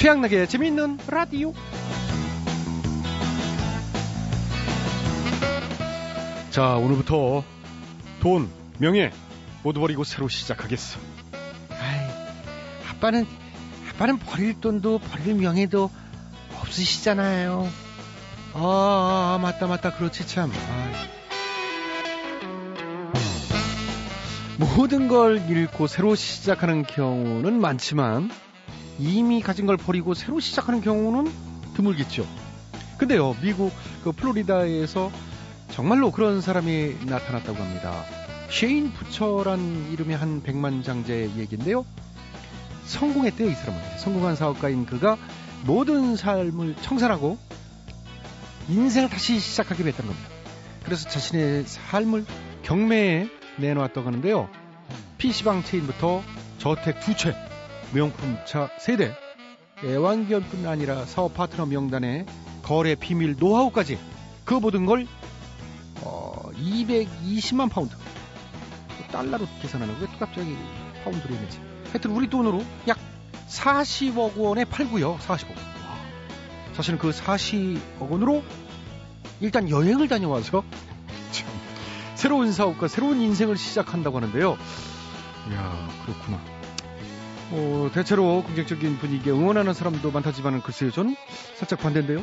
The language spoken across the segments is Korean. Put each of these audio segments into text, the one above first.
최양락의 재미있는 라디오. 자, 오늘부터 돈, 명예 모두 버리고 새로 시작하겠어. 아이, 아빠는 아빠는 버릴 돈도 버릴 명예도 없으시잖아요. 아, 아 맞다 맞다 그렇지 참. 아. 모든 걸 잃고 새로 시작하는 경우는 많지만 이미 가진 걸 버리고 새로 시작하는 경우는 드물겠죠. 근데요, 미국 그 플로리다에서 정말로 그런 사람이 나타났다고 합니다. 쉐인 부처란 이름의 한 백만장자의 얘기인데요. 성공했대요, 이 사람은. 성공한 사업가인 그가 모든 삶을 청산하고 인생을 다시 시작하게 됐다는 겁니다. 그래서 자신의 삶을 경매에 내놓았다고 하는데요. PC방 체인부터 저택 두 채, 명품차 세대, 애완견뿐 아니라 사업 파트너 명단에 거래 비밀 노하우까지 그 모든 걸 어, 220만 파운드 달러로 계산하는 거예요. 또 갑자기 파운드로 했는지. 하여튼 우리 돈으로 약 40억 원에 팔고요. 40억 원. 사실은 그 40억 원으로 일단 여행을 다녀와서 참 새로운 사업과 새로운 인생을 시작한다고 하는데요. 이야 그렇구나. 어, 대체로 긍정적인 분위기에 응원하는 사람도 많다지만 글쎄요 저는 살짝 반대인데요.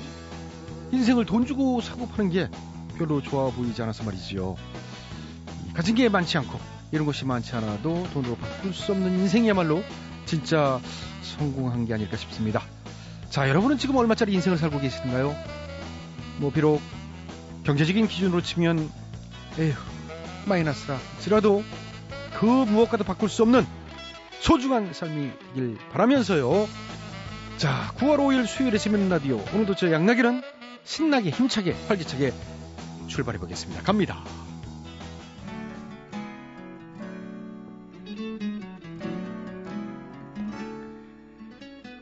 인생을 돈 주고 사고 파는 게 별로 좋아 보이지 않아서 말이지요. 가진 게 많지 않고 이런 것이 많지 않아도 돈으로 바꿀 수 없는 인생이야말로 진짜 성공한 게 아닐까 싶습니다. 자, 여러분은 지금 얼마짜리 인생을 살고 계시는가요? 뭐 비록 경제적인 기준으로 치면 에휴 마이너스라 지라도 그 무엇과도 바꿀 수 없는 소중한 삶이길 바라면서요. 자, 9월 5일 수요일에 재밌는 라디오 오늘도 저 양락이는 신나게 힘차게 활기차게 출발해 보겠습니다. 갑니다.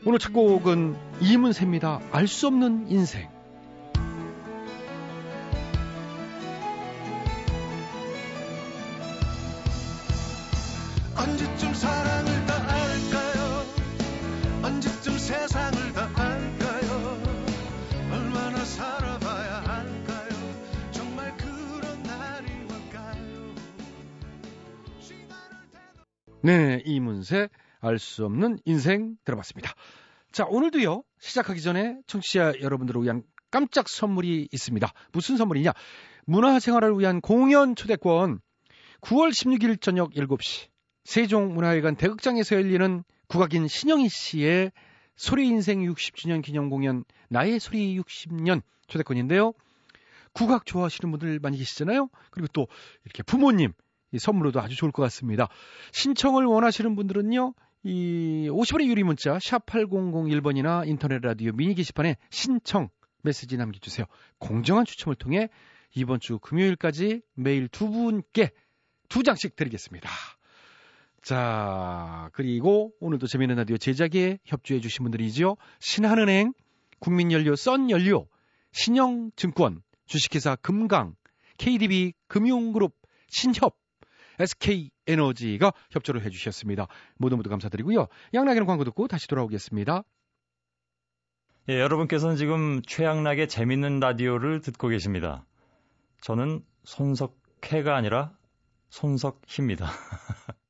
오늘 첫 곡은 이문세입니다. 알 수 없는 인생. 네, 이문세 알 수 없는 인생 들어봤습니다. 자, 오늘도요. 시작하기 전에 청취자 여러분들을 위한 깜짝 선물이 있습니다. 무슨 선물이냐? 문화생활을 위한 공연 초대권 9월 16일 저녁 7시 세종문화회관 대극장에서 열리는 국악인 신영희 씨의 소리 인생 60주년 기념 공연 나의 소리 60년 초대권인데요. 국악 좋아하시는 분들 많이 계시잖아요. 그리고 또 이렇게 부모님 이 선물로도 아주 좋을 것 같습니다. 신청을 원하시는 분들은요. 이 50원의 유리 문자 샵 8001번이나 인터넷 라디오 미니 게시판에 신청 메시지 남겨 주세요. 공정한 추첨을 통해 이번 주 금요일까지 매일 두 분께 두 장씩 드리겠습니다. 자, 그리고 오늘도 재미있는 라디오 제작에 협조해 주신 분들이죠. 신한은행, 국민연료, 썬연료, 신영증권, 주식회사 금강, KDB 금융그룹, 신협, SK에너지가 협조를 해주셨습니다. 모두 모두 감사드리고요. 양락이는 광고 듣고 다시 돌아오겠습니다. 예, 여러분께서는 지금 최양락의 재밌는 라디오를 듣고 계십니다. 저는 손석해가 아니라 손석희입니다.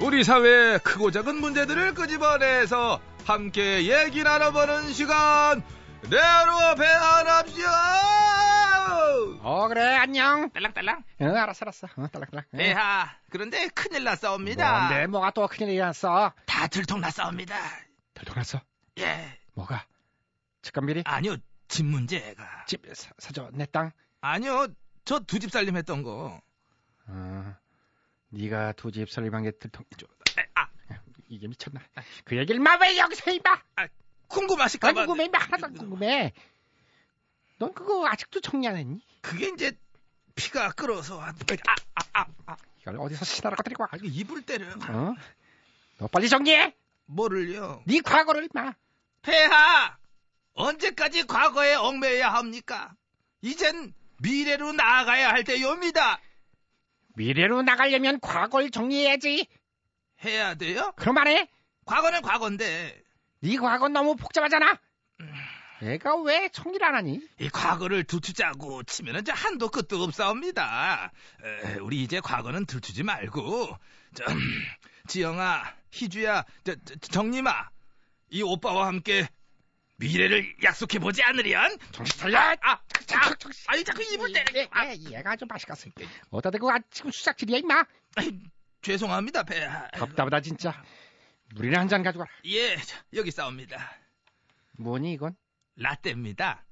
우리 사회의 크고 작은 문제들을 끄집어내서 함께 얘기 나눠보는 시간 내로 배안합시다 어 그래 안녕. 딸랑딸랑. 어 알았어 알았어. 어 딸랑딸랑. 어. 에하, 그런데 큰일 났사옵니다. 뭔데 뭐가 또 큰일이 났어? 다 들통났사옵니다. 들통났어? 예, 뭐가? 측간비리? 아니요, 집 문제가. 집 사, 사줘 내 땅? 아니요, 저 두 집 살림 했던 거. 어, 네가 두 집 살림한 게 들통 저, 에, 아, 이게 미쳤나? 그 얘기를 마왜 여기서 해봐? 궁금하실까봐. 안 궁금해 마 하나도 안 궁금해. 넌 그거 아직도 정리 안 했니? 그게 이제 피가 끓어서. 아, 아, 아, 아. 이걸 어디서 시나라 가지고 와? 아, 이거 이불 때려. 어? 너 빨리 정리해. 뭐를요? 네 과거를 마. 폐하! 언제까지 과거에 얽매여야 합니까? 이젠 미래로 나아가야 할 때요입니다. 미래로 나가려면 과거를 정리해야지. 해야 돼요? 그럼 안 해? 과거는 과거인데 네 과거 너무 복잡하잖아. 내가 왜 청기를 안 하니? 이 과거를 들추자고 치면은 이제 한도 끝도 없사옵니다. 에, 우리 이제 과거는 들추지 말고 저, 지영아, 희주야, 저, 저, 정림아, 이 오빠와 함께 미래를 약속해 보지 않으련? 정신 차려! 아, 자, 아니 자꾸 입을 때려. 얘, 얘, 얘가 좀 맛있겠어. 어디다 대고 아, 지금 수작질이야 임마. 아이, 죄송합니다, 배. 답답하다 진짜. 물이나 한 잔 가져가라. 예, 자, 여기 싸웁니다. 뭐니 이건? 라떼입니다.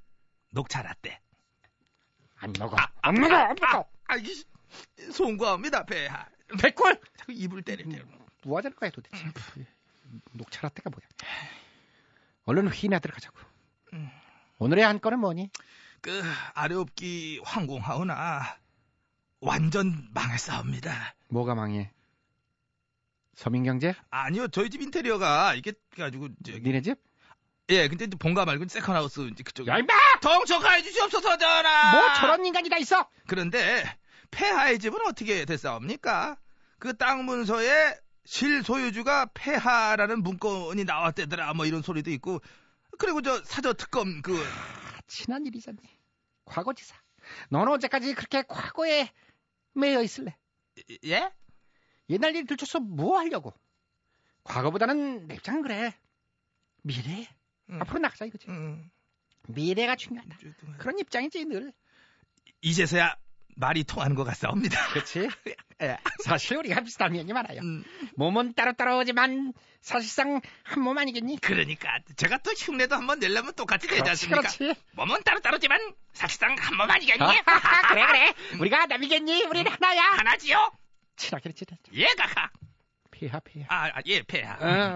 녹차 라떼. 안 먹어. 안 먹어. 안 먹어. 아, 이 송구합니다, 배. 백골. 자꾸 입을 때려. 때려. 뭐 하자는 거야 도대체. 녹차 라떼가 뭐야? 얼른 회의나 들어가자고. 오늘의 한 건은 뭐니? 그 아래옵기 황공하오나 완전 망했사옵니다. 뭐가 망해? 서민경제? 아니요, 저희 집 인테리어가 이게 가지고 저기 니네 집? 예, 근데 이제 본가 말고 세컨하우스 이제 그쪽 야 임마! 통촉해 주시옵소서 전하. 뭐 저런 인간이 다 있어? 그런데 폐하의 집은 어떻게 됐사옵니까? 그 땅 문서에 실소유주가 폐하라는 문건이 나왔대더라. 뭐 이런 소리도 있고. 그리고 저 사저 특검 그 친한 일이잖니. 과거지사. 너는 언제까지 그렇게 과거에 매여 있을래? 예? 옛날 일 들춰서 뭐 하려고? 과거보다는 내 입장은 그래. 미래. 음. 앞으로 나가자 이거지. 음, 미래가 중요하다. 그런 입장이지 늘. 이제서야 말이 통하는 것 같사옵니다. 그렇지? 예. 사실 우리가 비슷한 면이 많아요. 음, 몸은 따로따로지만 사실상 한 몸 아니겠니? 그러니까 제가 또 흉내도 한번 내려면 똑같이 되지 않습니까? 그렇지. 몸은 따로따로지만 사실상 한 몸 아니겠니? 그래 그래. 우리가 남이겠니? 우리는 하나야. 하나지요? 친하게 지내. 예, 가카. 폐하 폐하. 아, 아, 예, 폐하.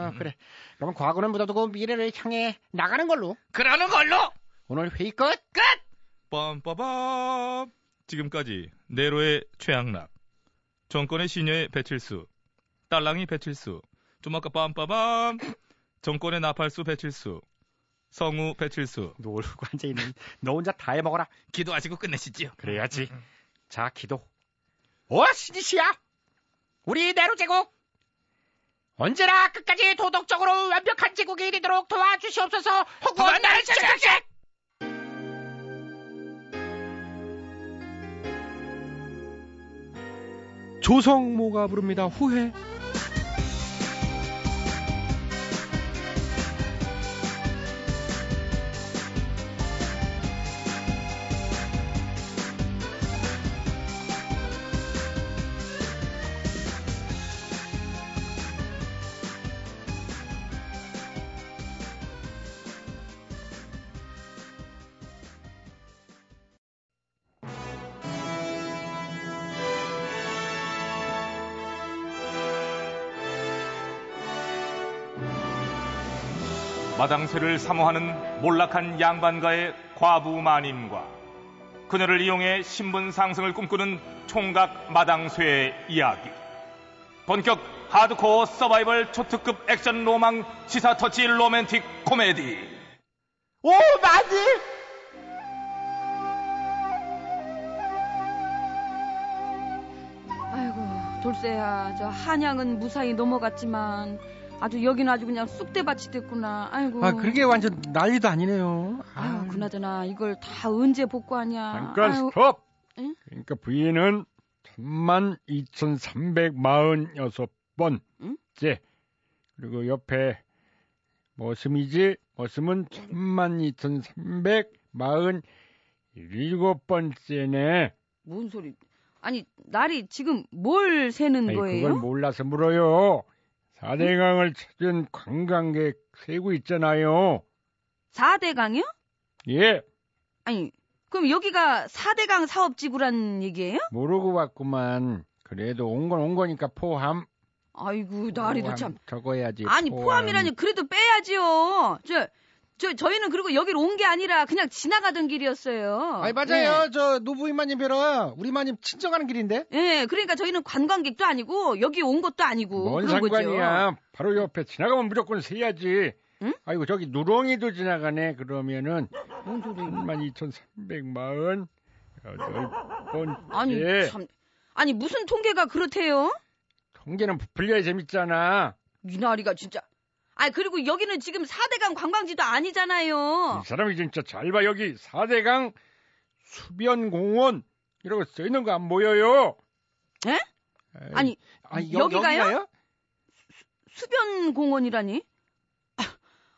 어, 그래. 그럼 과거는 묻어두고 미래를 향해 나가는 걸로. 그러는 걸로 오늘 회의 끝. 끝! 빰빠밤. 지금까지 네로의 최양락, 정권의 시녀의 배칠수, 딸랑이 배칠수, 좀 아까 빰빠밤, 정권의 나팔수 배칠수, 성우 배칠수. 놀고 앉아 있는 너 혼자 다 해먹어라. 기도하시고 끝내시지요. 그래야지. 자, 기도. 오, 신이시야. 우리 내로 제국. 언제나 끝까지 도덕적으로 완벽한 제국이 되도록 도와주시옵소서. 혹은 날 제작식. 조성모가 부릅니다. 후회. 마당쇠를 사모하는 몰락한 양반가의 과부 마님과 그녀를 이용해 신분 상승을 꿈꾸는 총각 마당쇠의 이야기. 본격 하드코어 서바이벌 초특급 액션 로망 시사 터치 로맨틱 코미디. 오, 많이. 아이고 돌쇠야 저 한양은 무사히 넘어갔지만 아주 여기는 아주 그냥 쑥대밭이 됐구나 아이고 아, 그게 완전 난리도 아니네요. 아유 그나저나 이걸 다 언제 복구하냐 잠깐 아유, 스톱. 응? 그러니까 부인은 32,346번. 응? 째. 그리고 옆에 머슴이지. 머슴은 32,347번째네. 뭔 소리 아니 날이 지금 뭘 세는 아이, 거예요? 그걸 몰라서 물어요. 사대강을 찾은 관광객 세고 있잖아요. 사대강이요? 예, 아니 그럼 여기가 사대강 사업지구란 얘기예요? 모르고 왔구만. 그래도 온 건 온 거니까 포함. 아이고 나리도 참 적어야지. 아니 포함. 포함이라니 그래도 빼야지요. 저, 저 저희는 그리고 여기로 온 게 아니라 그냥 지나가던 길이었어요. 아니, 맞아요. 저, 노부인마님 뵈러 우리 마님 친정가는 길인데. 예, 예, 그러니까 저희는 관광객도 아니고 여기 온 것도 아니고 뭔 그런 상관이야. 거죠. 바로 옆에 지나가면 무조건 세야지. 응? 아이고 저기 누렁이도 지나가네. 그러면은 뭔 소리? 32,340 여덟 번째. 아니 참, 아니 무슨 통계가 그렇대요? 통계는 부풀려야 재밌잖아. 이나리가 진짜. 아 그리고 여기는 지금 4대강 관광지도 아니잖아요. 이 사람이 진짜 잘 봐 여기 4대강 수변공원 이라고 써 있는 거 안 보여요? 에? 에이, 아니, 아니, 여, 여기가요? 여기가요? 수 변공원이라니? 아,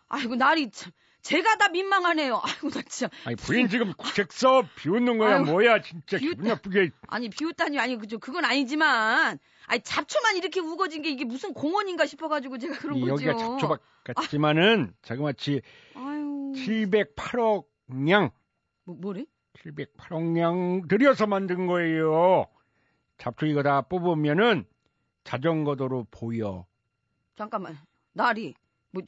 아이고 날이 참 제가 다 민망하네요. 아이고 나 진짜. 아니 부인 지금 국책서 비웃는 거야 아유, 뭐야 진짜 비웃- 기분 나쁘게 아니 비웃다니 아니 그죠 그건 아니지만 아니 잡초만 이렇게 우거진 게 이게 무슨 공원인가 싶어가지고 제가 그런 이 거죠. 여기가 잡초밭 같지만은 자그마치 아유 708억 냥 뭐, 뭐래? 708억 냥 들여서 만든 거예요. 잡초 이거 다 뽑으면은 자전거 도로 보여. 잠깐만 나리 뭐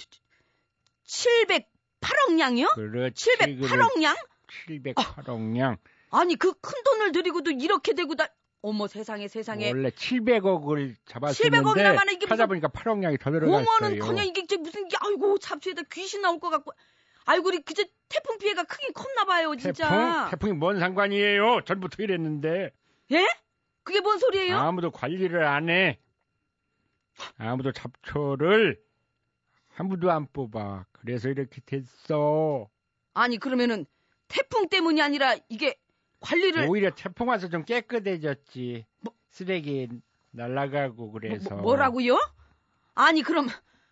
708억 냥이요? 그렇지. 708억 냥? 708억 냥. 아니 그 큰 돈을 들이고도 이렇게 되고 다 어머 세상에 세상에 원래 700억을 잡았었는데 700억이라마는 이게 무슨 찾아보니까 8억 냥이 더 들어갔어요. 공원은 그냥 이게 이제 무슨 게 아이고 잡초에다 귀신 나올 것 같고 아이고 우리 그저 태풍 피해가 크긴 컸나 봐요 진짜 태풍? 태풍이 뭔 상관이에요? 전부터 이랬는데 예? 그게 뭔 소리예요? 아무도 관리를 안 해. 아무도 잡초를 아무도 안 뽑아. 그래서 이렇게 됐어. 아니 그러면은 태풍 때문이 아니라 이게 관리를 오히려 태풍 와서 좀 깨끗해졌지. 뭐- 쓰레기 날라가고 그래서. 뭐, 라고요 아니 그럼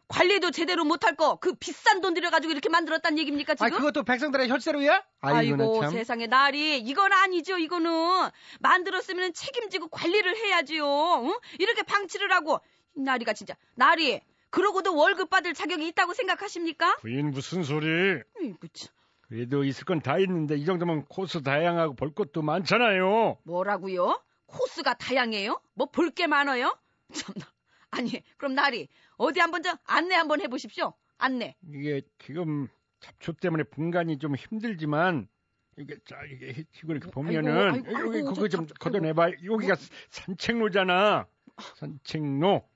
관리도 제대로 못할 거 그 비싼 돈 들여가지고 이렇게 만들었단 얘기입니까 지금? 아, 그것도 백성들의 혈세로야? 아이고 참. 세상에 날이 이건 아니죠 이거는 만들었으면 책임지고 관리를 해야지요 응? 이렇게 방치를 하고 이 나리가 진짜 나리 그러고도 월급 받을 자격이 있다고 생각하십니까? 부인 무슨 소리? 참, 그래도 있을 건 다 있는데 이 정도면 코스 다양하고 볼 것도 많잖아요. 뭐라고요? 코스가 다양해요? 뭐 볼 게 많아요? 참나 아니 그럼 나리 어디 한번 저 안내 한번 해 보십시오 안내 이게 지금 잡초 때문에 분간이 좀 힘들지만 이게 자 이게 지금 이렇게 보면은 아이고, 아이고, 여기 그거 저좀 걷어내봐. 여기가 산책로잖아. 산책로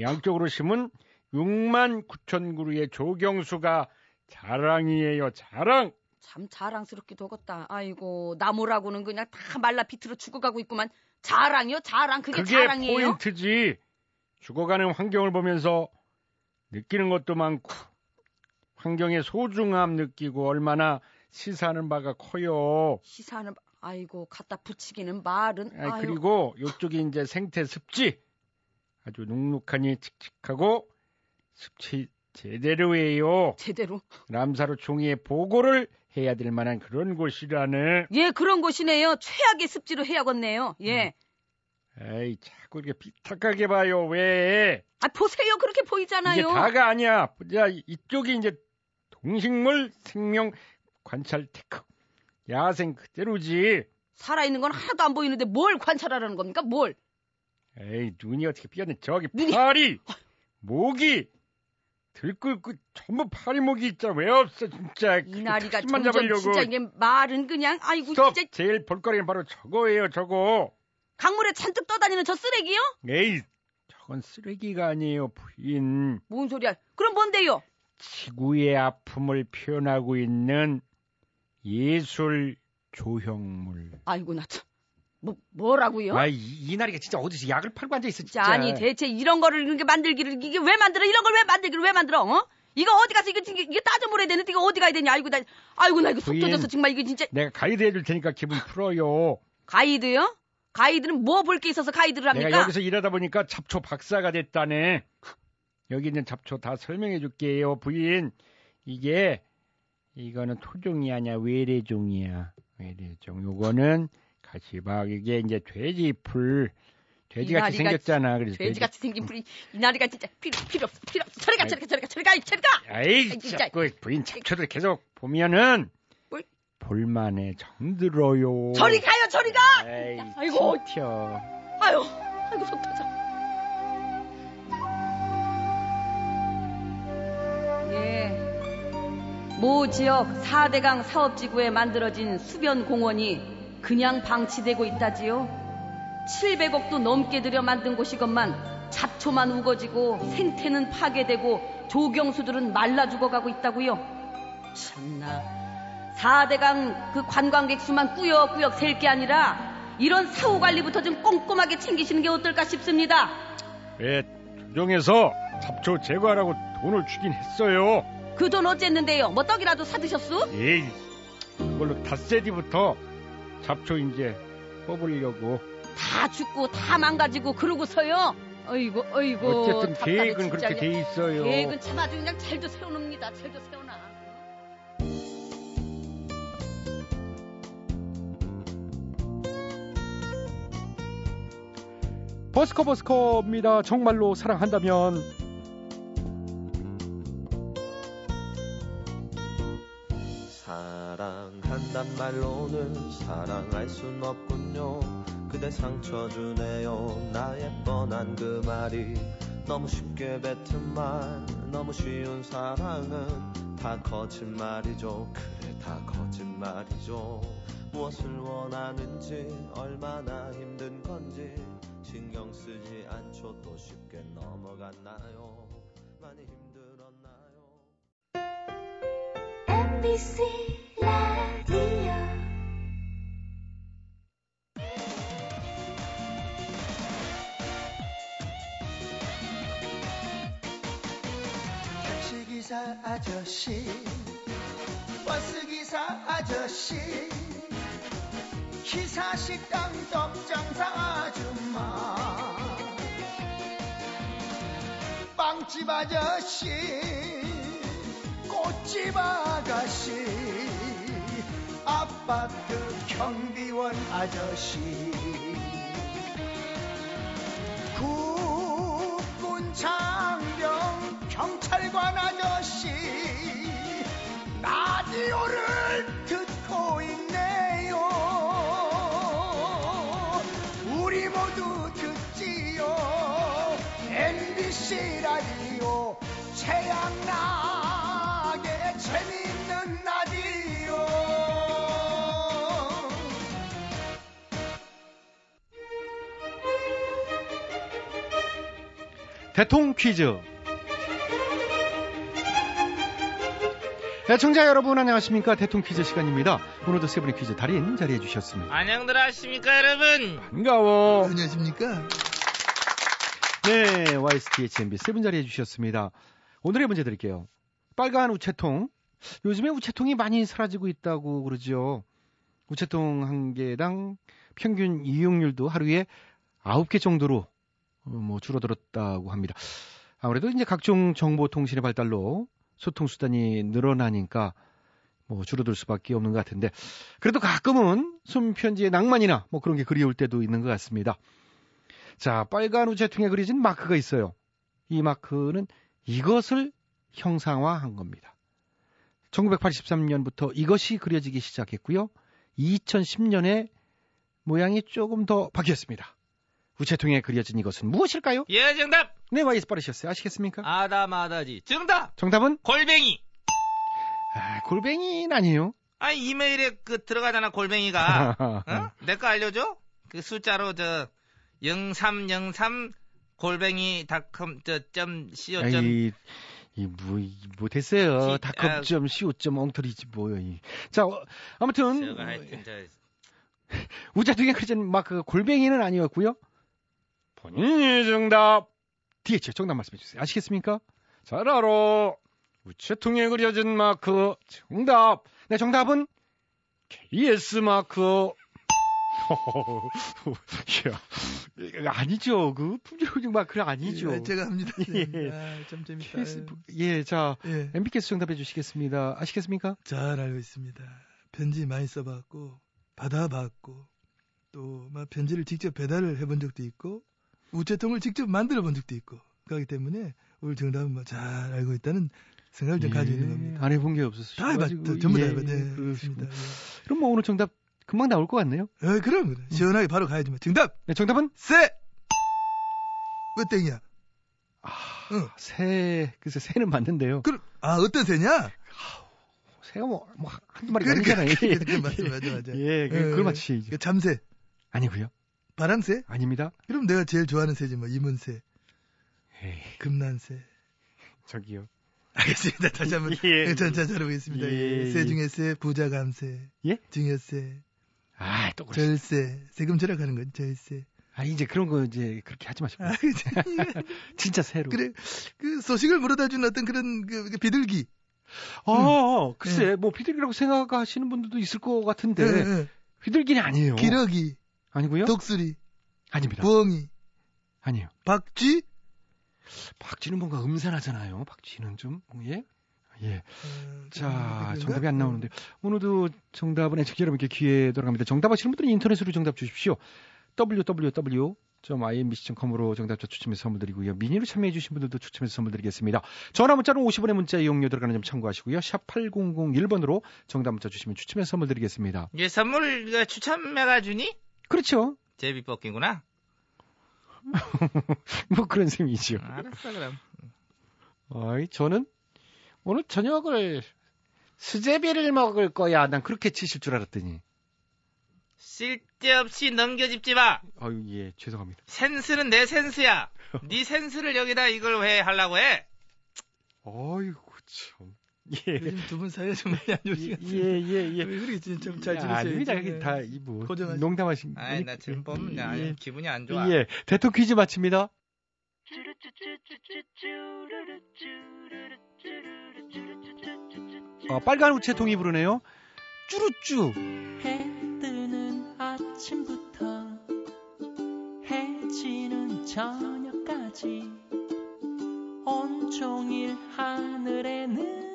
양쪽으로 심은 6만 9천 그루의 조경수가 자랑이에요. 자랑. 참 자랑스럽기도 하겠다 아이고 나무라고는 그냥 다 말라 비틀어 죽어가고 있구만 자랑이요 자랑 그게, 그게 자랑이에요? 포인트지. 죽어가는 환경을 보면서 느끼는 것도 많고 환경의 소중함 느끼고 얼마나 시사하는 바가 커요. 시사하는 바- 아이고 갖다 붙이기는 말은 아이, 그리고 이쪽이 이제 생태 습지 아주 눅눅하니 칙칙하고 습지 제대로예요. 제대로 남사로 총리에 보고를 해야 될 만한 그런 곳이라네. 예 그런 곳이네요 최악의 습지로 해야겠네요 예 에이 자꾸 이렇게 비탁하게 봐요. 왜? 아 보세요 그렇게 보이잖아요 이게 다가 아니야. 야 이쪽이 이제 동식물 생명 관찰 데크 야생 그대로지. 살아있는 건 하나도 안 보이는데 뭘 관찰하라는 겁니까 뭘 에이 눈이 어떻게 삐었네. 저기 눈이- 파리 모기 들끓 그 전부 파리 모기 있잖아. 왜 없어 진짜. 이 나리가 만 점점 잡으려고. 진짜 이게 말은 그냥 아이고 스톱. 진짜 제일 볼거리는 바로 저거예요. 저거. 강물에 잔뜩 떠다니는 저 쓰레기요 에이 저건 쓰레기가 아니에요. 부인. 뭔 소리야 그럼 뭔데요 지구의 아픔을 표현하고 있는 예술 조형물. 아이고 나참 뭐 뭐라고요 아, 이, 이 나리가 진짜 어디서 약을 팔고 앉아 있어 진짜. 진짜 아니 대체 이런 거를 이렇게 만들기를 이게 왜 만들어 이런 걸 왜 만들기를 왜 만들어 어? 이거 어디 가서 이거 이게, 이게 따져 물어야 되는데 이거 어디 가야 되냐 아이고 나 아이고 나 이거 속. 터져서 정말 이거 진짜 내가 가이드 해줄 테니까 기분 풀어요. 가이드요? 가이드는 뭐 볼 게 있어서 가이드를 합니까? 내가 여기서 일하다 보니까 잡초 박사가 됐다네. 여기 있는 잡초 다 설명해 줄게요, 부인. 이게 이거는 토종이 아니야, 외래종이야. 외래종. 요거는 가시박. 이게 이제 돼지 풀. 돼지 같이 이나리가 생겼잖아. 그래서 돼지 같이 생긴 풀이 이나리가 진짜 필요 필요 없어 필요 없어 저리 가 저리 가 저리 가 저리 가 저리 가 아이. 자꾸 부인 잡초들 계속 보면은 뭘? 볼만해 정들어요. 저리 가요 저리 가 에이, 아이고. 튀어. 아유 아이고 속 터져 예모 지역 4대강 사업지구에 만들어진 수변 공원이 그냥 방치되고 있다지요 700억도 넘게 들여 만든 곳이건만 잡초만 우거지고 생태는 파괴되고 조경수들은 말라 죽어가고 있다고요 참나 4대강 그 관광객 수만 꾸역꾸역 셀 게 아니라 이런 사후 관리부터 좀 꼼꼼하게 챙기시는 게 어떨까 싶습니다. 예, 조정에서 잡초 제거하라고 돈을 주긴 했어요. 그 돈 어쨌는데요? 뭐 떡이라도 사드셨수? 에이, 그걸로 닷새디부터 잡초 이제 뽑으려고. 다 죽고 다 망가지고 그러고서요. 어이구 어이구. 어쨌든 계획은. 그렇게 돼 있어요. 계획은 참 아주 그냥 잘도 세워놓습니다. 잘도 세워놔. 버스커 버스커입니다. 정말로 사랑한다면 한단 말로는 사랑할 순 없군요. 그대 상처 주네요. 나의 뻔한 그 말이 너무 쉽게 뱉은 말 너무 쉬운 사랑은 다 거짓말이죠. 그래 다 거짓말이죠. 무엇을 원하는지 얼마나 힘든 건지 신경 쓰지 않죠. 또 쉽게 넘어갔나요? 많이 힘들었나요? MBC 택시기사 아저씨 버스기사 아저씨 기사 식당 떡장사 아줌마 빵집 아저씨 꽃집 아가씨 아파트 경비원 아저씨. 국군 장병 경찰관 아저씨. 라디오를 듣고 있네요. 우리 모두 듣지요. MBC 라디오 최양락의 재밌 대통 퀴즈. 애청자 여러분 안녕하십니까 대통 퀴즈 시간입니다. 오늘도 세 분의 퀴즈 달인 자리해 주셨습니다. 안녕들 하십니까 여러분 반가워. 안녕하십니까? 네, YSTHMB 세 분 자리해 주셨습니다. 오늘의 문제 드릴게요. 빨간 우체통. 요즘에 우체통이 많이 사라지고 있다고 그러죠. 우체통 한 개당 평균 이용률도 하루에 9개 정도로 어, 뭐 줄어들었다고 합니다. 아무래도 이제 각종 정보통신의 발달로 소통 수단이 늘어나니까 뭐 줄어들 수밖에 없는 것 같은데 그래도 가끔은 손편지의 낭만이나 뭐 그런 게 그리울 때도 있는 것 같습니다. 자, 빨간 우체통에 그려진 마크가 있어요. 이 마크는 이것을 형상화한 겁니다. 1983년부터 이것이 그려지기 시작했고요. 2010년에 모양이 조금 더 바뀌었습니다. 우체통에 그려진 이것은 무엇일까요? 예 정답 네, 와이스 빠르셨어요. 아시겠습니까? 아다마다지 정답 정답은 골뱅이 아, 골뱅이는 아니에요. 아니 이메일에 그 들어가잖아 골뱅이가 어? 내거 알려줘 그 숫자로 저 0303 골뱅이 닷컴 저점 co 점 아이, 이, 뭐, 이, 못했어요. 시- 닷컴점, 시오점, 엉터리지, 뭐요, 이. 자, 어, 아무튼, 저거 하여튼 저 우체통에 그려진 마크가 골뱅이는 아니었고요. 본인이 정답. DH 정답 말씀해 주세요. 아시겠습니까? 잘 알아. 우체통에 그려진 마크 정답. 네, 정답은 KS 마크. 야, 아니죠. 그 품절 마크는 아니죠. 예, 제가 합니다. 예. 아, 참 재밌다. KS, 예, 자, 예. MBKS 정답해 주시겠습니다. 아시겠습니까? 잘 알고 있습니다. 편지 많이 써봤고 받아봤고 또 막 편지를 직접 배달을 해본 적도 있고 우체통을 직접 만들어 본 적도 있고 그렇기 때문에 오늘 정답은 뭐 잘 알고 있다는 생각을 좀 가지고 있는 겁니다. 안 해본 게 없어서. 다 해봤죠. 전부 다 해봤죠. 네, 그러시고. 그렇습니다. 그럼 뭐 오늘 정답 금방 나올 것 같네요. 예. 어, 그럼 그럼. 시원하게 바로 가야지 뭐. 정답 네, 정답은 세. 왜 땡이야? 새, 글쎄 새는 맞는데요. 그럼 아 어떤 새냐? 새가 뭐, 뭐 한두 마리 그래, 아니잖아요. 그래, 그래, 맞아 맞아 맞아. 예, 그, 예, 예. 맞추시죠. 그 잠새, 아니고요. 바람새? 아닙니다. 그럼 내가 제일 좋아하는 새지 뭐 이문새, 에이, 금난새. 저기요. 알겠습니다. 다시 한번 예. 잘, 잘 잘해보겠습니다. 예, 예, 새 예. 중에 새, 부자감새, 예? 증여새, 아, 또 그러시. 절새, 세금 절약하는 거지 절새. 아 이제 그런 거 이제 그렇게 하지 마시고. 진짜 새로. 그래, 그 소식을 물어다 준 어떤 그런 그, 그 비둘기. 아, 글쎄, 뭐 비둘기라고 생각하시는 분들도 있을 것 같은데 예, 예. 비둘기는 아니에요. 기러기, 아니고요? 독수리, 아닙니다. 부엉이, 아니에요. 박쥐. 박쥐는 뭔가 음산하잖아요. 박쥐는 좀 예. 예. 음, 자, 그런가? 정답이 안 나오는데 오늘도 정답은 애청자 여러분께 기회 돌아갑니다. 정답 아시는 분들은 인터넷으로 정답 주십시오. www.imbc.com으로 정답자 추첨해서 선물 드리고요. 미니로 참여해 주신 분들도 추첨해서 선물 드리겠습니다. 전화 문자는 50원의 문자 이용료 들어가는 점 참고하시고요. 샵 8001번으로 정답 문자 주시면 추첨해서 선물 드리겠습니다. 이게 선물 추첨해가 주니? 그렇죠. 제비 뽑기구나. 뭐 그런 셈이죠. 알았어 그럼. 어이, 저는 오늘 저녁을 수제비를 먹을 거야. 난 그렇게 치실 줄 알았더니. 쓸데없이 넘겨짚지 마. 아유, 예, 죄송합니다. 센스는 내 센스야. 네 센스를 여기다 이걸 왜 하려고 해? 어이구, 참. 예. 요즘 두 분 사이가 좀 많이 안 좋으시겠어요. 예, 예, 예. 왜 그렇게 좀잘 야, 지내세요? 아닙니다. 다, 이 뭐, 고정하시- 농담하신. 아이 나 지금 뽑는 게 아니 예. 기분이 안 좋아. 예, 대통령 퀴즈 마칩니다. 어, 빨간 우체통이 부르네요. 쭈루쭈. 해 뜨는 아침부터 해 지는 저녁까지 온종일 하늘에는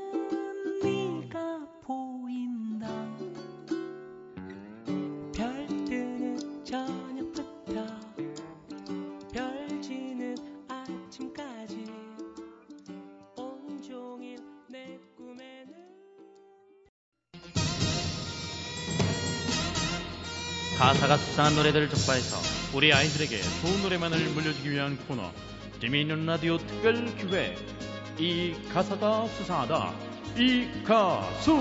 가사가 수상한 노래들을 적발해서 우리 아이들에게 좋은 노래만을 물려주기 위한 코너 재미있는 라디오 특별 기획 이 가사가 수상하다 이 가수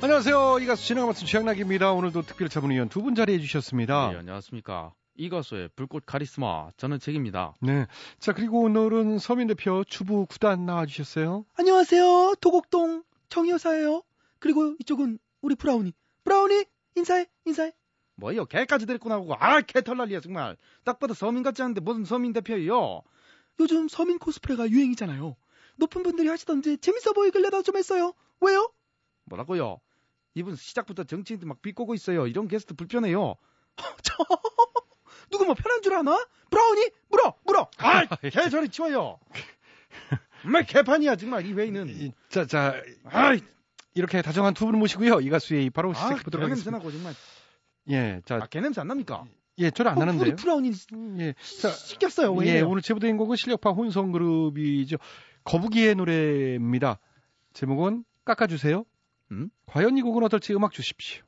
안녕하세요. 이 가수 진행을 맡은 최양락입니다. 오늘도 특별 자문위원 두 분 자리해 주셨습니다. 네, 안녕하십니까 이 가수의 불꽃 카리스마 저는 책입니다 네. 자, 그리고 오늘은 서민 대표 주부 구단 나와주셨어요. 안녕하세요. 도곡동 정여사예요. 그리고 이쪽은 우리 브라우니. 브라우니 인사해 인사해. 뭐요? 개까지 데리고 나오고 아 개털 난리야 정말. 딱 봐도 서민 같지 않은데 무슨 서민 대표예요? 요즘 서민 코스프레가 유행이잖아요. 높은 분들이 하시던지 재밌어 보이길래 좀 했어요. 왜요? 뭐라고요? 이분 시작부터 정치인들 막 비꼬고 있어요. 이런 게스트 불편해요. 누구 뭐 편한 줄 아나? 브라우니 물어 물어. 아, 개 저리 치워요. 정말 개판이야 정말 이 회의는. 자, 자, 아이, 이렇게 다정한 두 분을 모시고요. 이 가수의 바로 아, 시작해 보도록 개냄새 하겠습니다. 정말. 예, 자, 아, 개 냄새 안 납니까? 예, 저는 안 어, 나는데요. 우리 브라우니 예, 자, 시켰어요. 왜 예? 오늘 제보된 곡은 실력파 혼성 그룹이죠. 거북이의 노래입니다. 제목은 깎아주세요. 음? 과연 이 곡은 어떨지 음악 주십시오.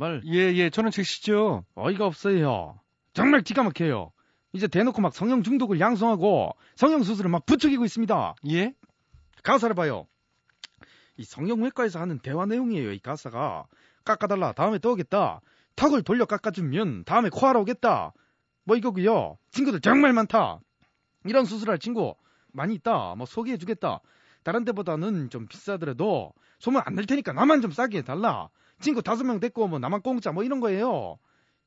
정말 예, 예, 저는 제시죠. 어이가 없어요. 정말 기가 막혀요. 이제 대놓고 막 성형 중독을 양성하고 성형 수술을 막 부추기고 있습니다. 예? 가사를 봐요. 이 성형외과에서 하는 대화 내용이에요. 이 가사가 깎아달라. 다음에 또 오겠다. 턱을 돌려 깎아주면 다음에 코하러 오겠다. 뭐 이거고요. 친구들 정말 많다. 이런 수술할 친구 많이 있다. 뭐 소개해주겠다. 다른 데보다는 좀 비싸더라도 소문 안 낼 테니까 나만 좀 싸게 해달라. 친구 다섯 명 데리고 오면 나만 공짜 뭐 이런 거예요.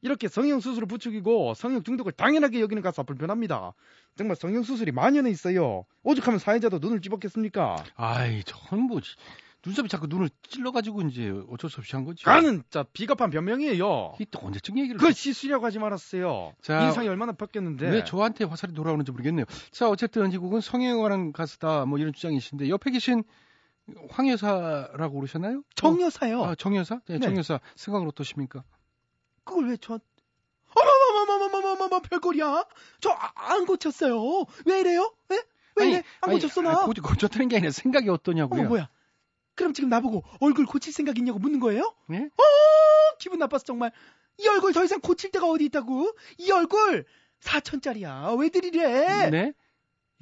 이렇게 성형 수술을 부추기고 성형 중독을 당연하게 여기는 가사 불편합니다. 정말 성형 수술이 만연해 있어요. 오죽하면 사회자도 눈을 찌먹겠습니까? 아이, 전 뭐, 눈썹이 자꾸 눈을 찔러가지고 이제 어쩔 수 없이 한 거지. 가는 자 비겁한 변명이에요. 이또 언제쯤 얘기를. 그 시수라고 하지 말았어요. 자, 인상이 얼마나 바뀌었는데. 왜 저한테 화살이 돌아오는지 모르겠네요. 자, 어쨌든 이 곡은 성형에 관한 가수다, 뭐 이런 주장이신데, 옆에 계신 황 여사라고 그러셨나요? 정여사요. 어, 아, 정여사? 네, 네. 정여사. 생각은 어떠십니까? 그걸 왜 저? 어머머머머머머머머 별꼴이야. 저 안 고쳤어요. 왜 이래요? 왜? 왜 이래? 안 고쳤어 나. 아니, 고, 고쳤다는 게 아니라 생각이 어떠냐고요. 어머 뭐야? 그럼 지금 나보고 얼굴 고칠 생각 있냐고 묻는 거예요? 네? 어 기분 나빴어 정말. 이 얼굴 더 이상 고칠 데가 어디 있다고? 이 얼굴 4천짜리야. 왜들 이래? 네?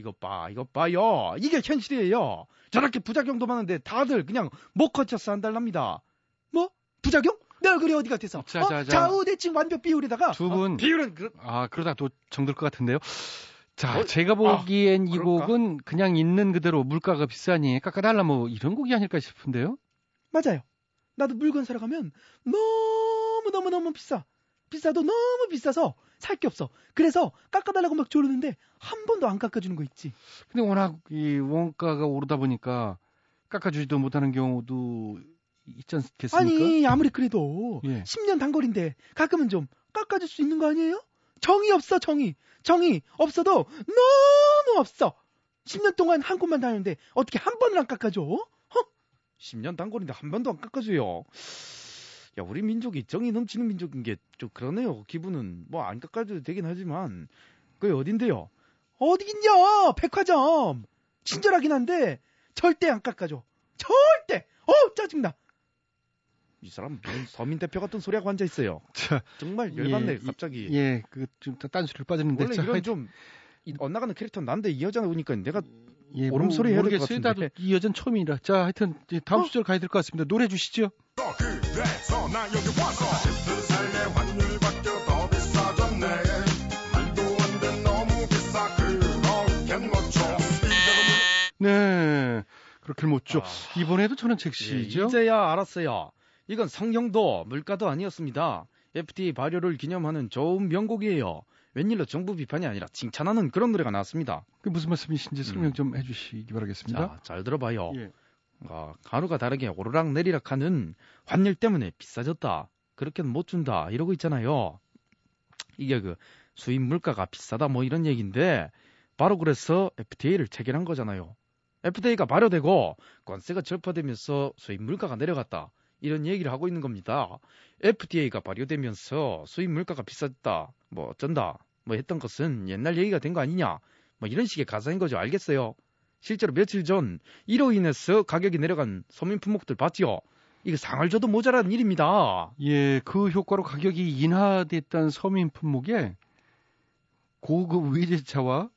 이것 봐, 이것 봐요. 이게 현실이에요. 저렇게 부작용도 많은데 다들 그냥 못 고쳐서 한달랍니다. 뭐? 부작용? 내 얼굴이 어디 같아서? 자, 어? 자, 자. 좌우 대칭 완벽 비율에다가 두 분. 어, 비율은 그, 아, 그러다 또 정들 것 같은데요. 자, 어? 제가 보기엔 이 그럴까? 곡은 그냥 있는 그대로 물가가 비싸니 깎아달라 뭐 이런 곡이 아닐까 싶은데요. 맞아요. 나도 물건 사러 가면 너무 너무 너무 비싸. 비싸도 너무 비싸서 살 게 없어. 그래서 깎아달라고 막 조르는데 한 번도 안 깎아주는 거 있지. 근데 워낙 이 원가가 오르다 보니까 깎아주지도 못하는 경우도 있지 않겠습니까? 아니 아무리 그래도 예. 10년 단거리인데 가끔은 좀 깎아줄 수 있는 거 아니에요? 정이 없어 정이. 정이 없어도 너무 없어. 10년 동안 한 곳만 다녔는데 어떻게 한 번을 안 깎아줘? 허? 10년 단거리인데 한 번도 안 깎아줘요. 야 우리 민족이 정이 넘치는 민족인 게 좀 그러네요. 기분은 뭐 안 깎아줘도 되긴 하지만 그게 어딘데요? 어디긴요? 백화점. 친절하긴 한데 절대 안 깎아줘. 절대. 어 짜증나. 이 사람 무슨 서민 대표 같은 소리하고 앉아 있어요. 자, 정말 열받네 예, 갑자기. 예, 그좀 딴소리를 빠졌는데 원래 자, 이런 좀 이- 엇나가는 캐릭터는 난데 이 여자가 오니까 내가 예, 뭐 오름소리 해야 될 것. 같은데. 이 여자는 처음이라. 자, 하여튼 다음 어? 수절 가야 될 것 같습니다. 노래 주시죠. 나 여기 와서 그 삶의 환율 바뀌어 더 비싸졌네 말도 안 돼 너무 비싸 그렇게 못줘 네. 그렇게 못죠. 이번에도 저는 잭시죠. 예, 이제야 알았어요. 이건 성형도 물가도 아니었습니다. FTA 발효를 기념하는 좋은 명곡이에요. 웬일로 정부 비판이 아니라 칭찬하는 그런 노래가 나왔습니다. 그 무슨 말씀이신지 설명 좀 해주시기 바라겠습니다. 음. 자, 잘 들어봐요. 예. 아, 하루가 다르게 오르락 내리락 하는 환율 때문에 비싸졌다. 그렇게는 못 준다. 이러고 있잖아요. 이게 그 수입 물가가 비싸다 뭐 이런 얘기인데 바로 그래서 FTA를 체결한 거잖아요. FTA가 발효되고 관세가 절파되면서 수입 물가가 내려갔다. 이런 얘기를 하고 있는 겁니다. FTA가 발효되면서 수입 물가가 비쌌다. 뭐 어쩐다. 뭐 했던 것은 옛날 얘기가 된 거 아니냐. 뭐 이런 식의 가사인 거죠. 알겠어요? 실제로 며칠 전 이로 인해서 가격이 내려간 서민 품목들 봤지요? 이거 상을 줘도 모자란 일입니다. 예, 그 효과로 가격이 인하됐던 서민 품목에 고급 외제차와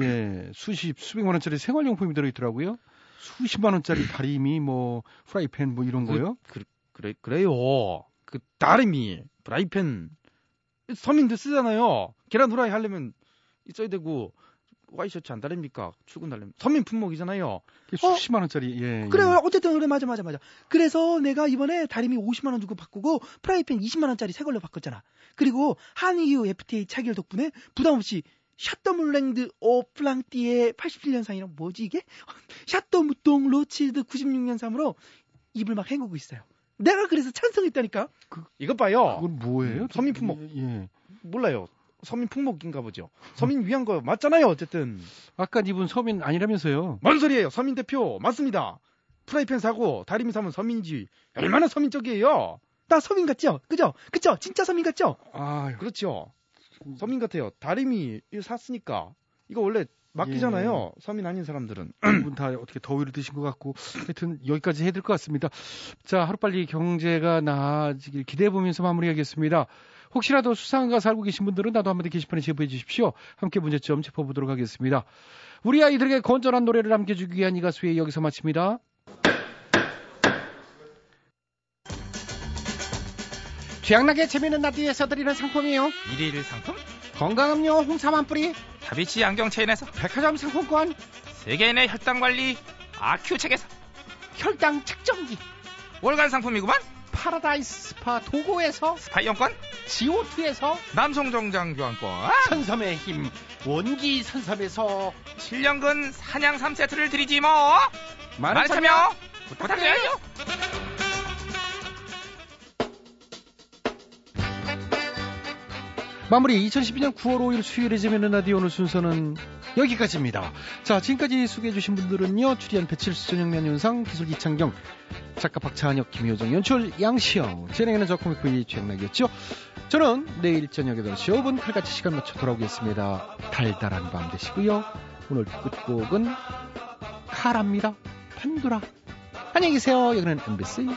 예, 수십, 수백만 원짜리 생활용품이 들어 있더라고요. 수십만 원짜리 다리미, 뭐, 프라이팬, 뭐 이런 거요. 그, 그래, 그래 요. 그 다리미, 프라이팬, 서민들 쓰잖아요. 계란 후라이 하려면 있어야 되고, 와이셔츠 안 다립니까? 출근하려면. 서민 품목이잖아요. 수십만 원짜리, 예. 그래요. 어쨌든 그래 맞아 맞아 맞아. 그래서 내가 이번에 다리미 50만 원 주고 바꾸고 프라이팬 20만 원짜리 새 걸로 바꿨잖아. 그리고 한EU FTA 체결 덕분에 부담 없이 Château Moulin de 오 플랑띠의 87년산이랑 뭐지 이게? Château Mouton Rothschild 96년산으로 입을 막 헹구고 있어요. 내가 그래서 찬성했다니까. 이것 봐요. 그건 뭐예요? 서민 품목. 예. 몰라요. 서민 품목인가 보죠. 서민 위한 거 맞잖아요. 어쨌든. 아까 이분 서민 아니라면서요? 뭔 소리예요? 서민 대표 맞습니다. 프라이팬 사고 다리미 사면 서민이지. 얼마나 서민적이에요? 나 서민 같죠? 그죠? 그죠? 진짜 서민 같죠? 아, 그렇죠. 서민 같아요. 다리미 샀으니까 이거 원래 맡기잖아요. 서민 아닌 사람들은. 두분 다 어떻게 더위를 드신 것 같고 하여튼 여기까지 해야 될 것 같습니다. 자 하루빨리 경제가 나아지길 기대해 보면서 마무리하겠습니다. 혹시라도 수상한 가사 알고 계신 분들은 나도 한마디 게시판에 제보해 주십시오. 함께 문제점 짚어보도록 하겠습니다. 우리 아이들에게 건전한 노래를 남겨주기 위한 이 가수의 여기서 마칩니다. 취향나게 재미있는 라디오에서 드리는 상품이요. 일일 상품? 건강음료 홍삼 한 뿌리, 다비치 안경 체인에서 백화점 상품권, 세계인의 혈당 관리 아큐 책에서 혈당 측정기, 월간 상품이구만. 파라다이스 스파 도고에서 스파 이용권, 지오투에서 남성 정장 교환권, 선삼의 힘 원기 선삼에서 7년근 산양삼 세트를 드리지 뭐. 많은 많은 참여 참여 부탁드려요. 마무리 2012년 9월 5일 수요일에 재밌는 라디오 오늘 순서는 여기까지입니다. 자, 지금까지 소개해주신 분들은요, 출연 배칠수 전영면 윤상, 기술 이창경, 작가 박찬혁, 김효정, 연출 양시영, 진행하는 저 코믹부의 최양락이었죠. 저는 내일 저녁 8시 5분 칼같이 시간 맞춰 돌아오겠습니다. 달달한 밤 되시고요. 오늘 끝곡은 카라입니다. 판도라. 안녕히 계세요. 여기는 MBC